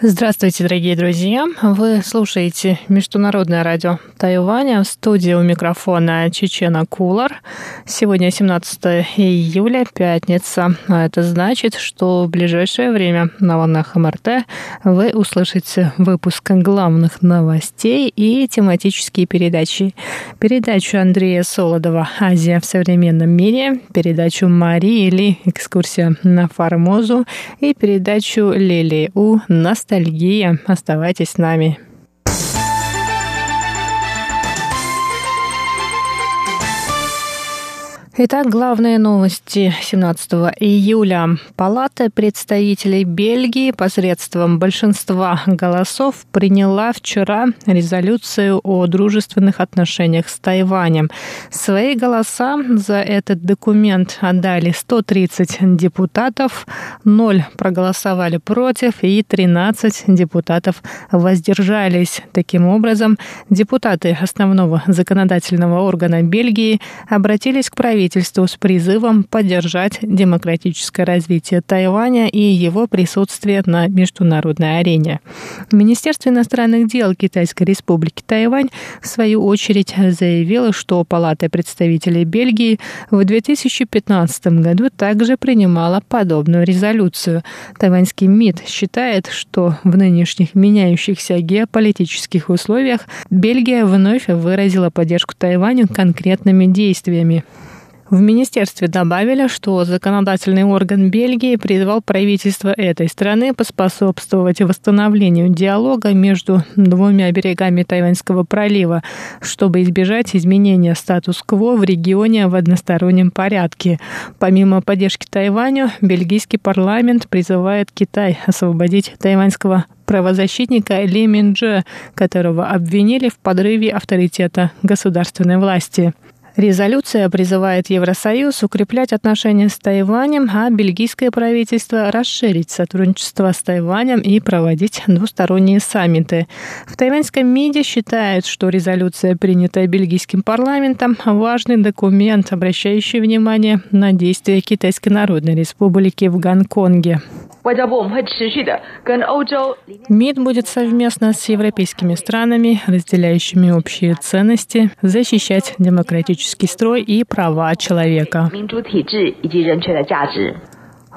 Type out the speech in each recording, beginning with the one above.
Здравствуйте, дорогие друзья! Вы слушаете Международное радио Тайваня в студии у микрофона Чечена Кулар. Сегодня 17 июля, пятница. А это значит, что в ближайшее время на волнах МРТ вы услышите выпуск главных новостей и тематические передачи. Передачу Андрея Солодова «Азия в современном мире», передачу Марии Ли «Экскурсия на Формозу» и передачу Лили У «Настоящая ностальгия. Оставайтесь с нами. Итак, главные новости 17 июля. Палата представителей Бельгии посредством большинства голосов приняла вчера резолюцию о дружественных отношениях с Тайванем. Свои голоса за этот документ отдали 130 депутатов, 0 проголосовали против и 13 депутатов воздержались. Таким образом, депутаты основного законодательного органа Бельгии обратились к правительству правительству с призывом поддержать демократическое развитие Тайваня и его присутствие на международной арене. Министерство иностранных дел Китайской республики Тайвань в свою очередь заявило, что Палата представителей Бельгии в 2015 году также принимала подобную резолюцию. Тайваньский МИД считает, что в нынешних меняющихся геополитических условиях Бельгия вновь выразила поддержку Тайваню конкретными действиями. В министерстве добавили, что законодательный орган Бельгии призвал правительство этой страны поспособствовать восстановлению диалога между двумя берегами Тайваньского пролива, чтобы избежать изменения статус-кво в регионе в одностороннем порядке. Помимо поддержки Тайваню, бельгийский парламент призывает Китай освободить тайваньского правозащитника Ли Минджа, которого обвинили в подрыве авторитета государственной власти. Резолюция призывает Евросоюз укреплять отношения с Тайванем, а бельгийское правительство расширить сотрудничество с Тайванем и проводить двусторонние саммиты. В тайваньском МИДе считают, что резолюция, принятая бельгийским парламентом, важный документ, обращающий внимание на действия Китайской Народной Республики в Гонконге. МИД будет совместно с европейскими странами, разделяющими общие ценности, защищать демократический строй и права человека.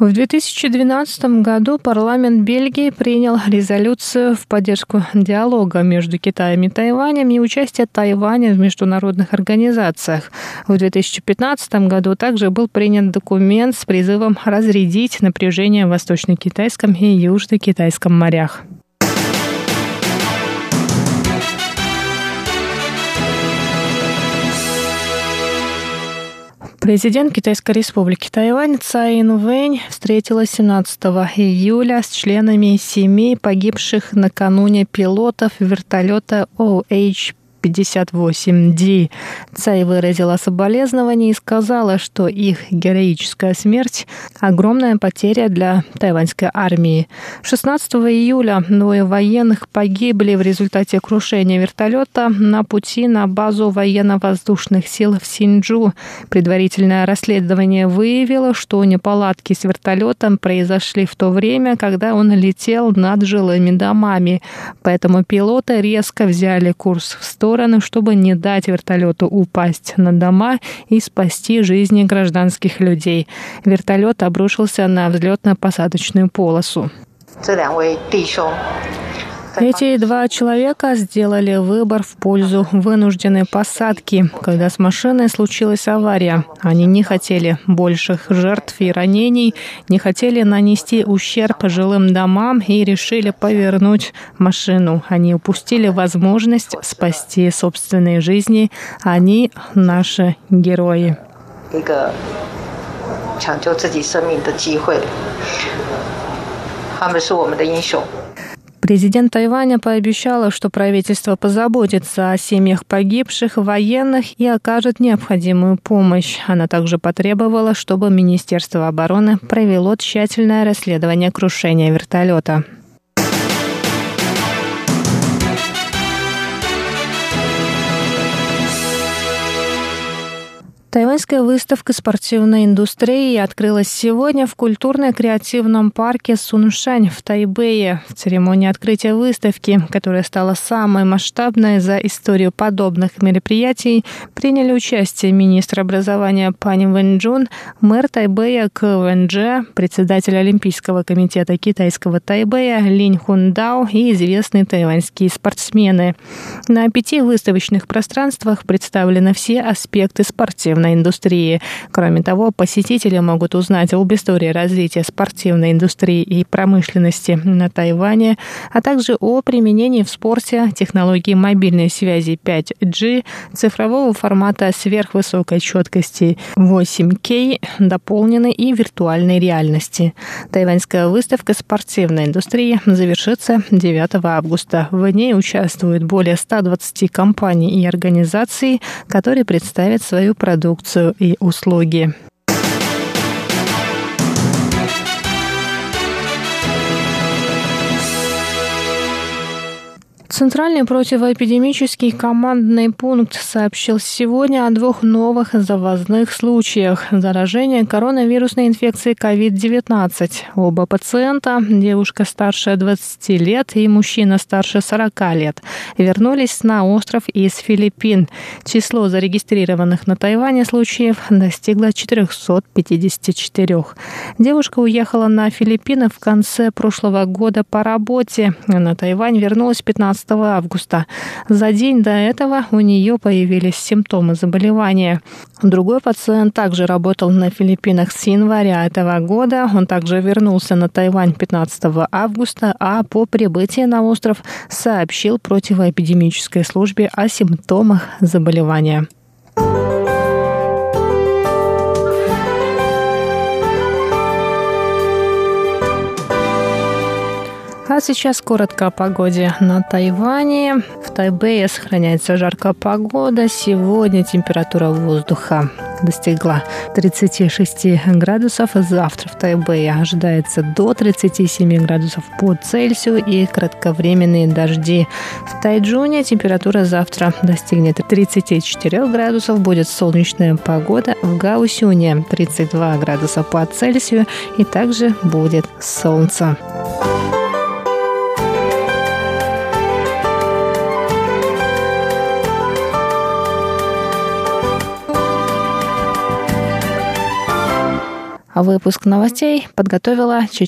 В 2012 году парламент Бельгии принял резолюцию в поддержку диалога между Китаем и Тайванем и участия Тайваня в международных организациях. В 2015 году также был принят документ с призывом разрядить напряжение в Восточно-Китайском и Южно-Китайском морях. Президент Китайской республики Тайвань Цай Инвэнь встретилась 17 июля с членами семей погибших накануне пилотов вертолета OH 58D. Цай выразила соболезнование и сказала, что их героическая смерть – огромная потеря для тайваньской армии. 16 июля двое военных погибли в результате крушения вертолета на пути на базу военно-воздушных сил в Синджу. Предварительное расследование выявило, что неполадки с вертолетом произошли в то время, когда он летел над жилыми домами. Поэтому пилоты резко взяли курс в сторону стороны, чтобы не дать вертолету упасть на дома и спасти жизни гражданских людей. Вертолет обрушился на взлетно-посадочную полосу. Эти два человека сделали выбор в пользу вынужденной посадки, когда с машиной случилась авария. Они не хотели больших жертв и ранений, не хотели нанести ущерб жилым домам и решили повернуть машину. Они упустили возможность спасти собственные жизни. Они наши герои. 一个抢救自己生命的机会，他们是我们的英雄。 Президент Тайваня пообещала, что правительство позаботится о семьях погибших, военных и окажет необходимую помощь. Она также потребовала, чтобы Министерство обороны провело тщательное расследование крушения вертолета. Тайваньская выставка спортивной индустрии открылась сегодня в культурно-креативном парке Суншань в Тайбэе. В церемонии открытия выставки, которая стала самой масштабной за историю подобных мероприятий, приняли участие министр образования Пани Вэньчжун, мэр Тайбэя К. Вэньчже, председатель Олимпийского комитета китайского Тайбэя Линь Хундао и известные тайваньские спортсмены. На пяти выставочных пространствах представлены все аспекты спортивной спортивной индустрии. Кроме того, посетители могут узнать об истории развития спортивной индустрии и промышленности на Тайване, а также о применении в спорте технологий мобильной связи 5G, цифрового формата сверхвысокой четкости 8K, дополненной и виртуальной реальности. Тайваньская выставка спортивной индустрии завершится 9 августа. В ней участвуют более 120 компаний и организаций, которые представят свою продукцию продукцию и услуги. Центральный противоэпидемический командный пункт сообщил сегодня о двух новых завозных случаях заражения коронавирусной инфекцией COVID-19. Оба пациента, девушка старше 20 лет и мужчина старше 40 лет, вернулись на остров из Филиппин. Число зарегистрированных на Тайване случаев достигло 454. Девушка уехала на Филиппины в конце прошлого года по работе. На Тайвань вернулась 15 15 августа. За день до этого у нее появились симптомы заболевания. Другой пациент также работал на Филиппинах с января этого года. Он также вернулся на Тайвань 15 августа, а по прибытии на остров сообщил противоэпидемической службе о симптомах заболевания. А сейчас коротко о погоде на Тайване. В Тайбэе сохраняется жаркая погода. Сегодня температура воздуха достигла 36 градусов. Завтра в Тайбэе ожидается до 37 градусов по Цельсию и кратковременные дожди. В Тайджуне температура завтра достигнет 34 градусов. Будет солнечная погода. В Гаусюне 32 градуса по Цельсию и также будет солнце. Выпуск новостей подготовила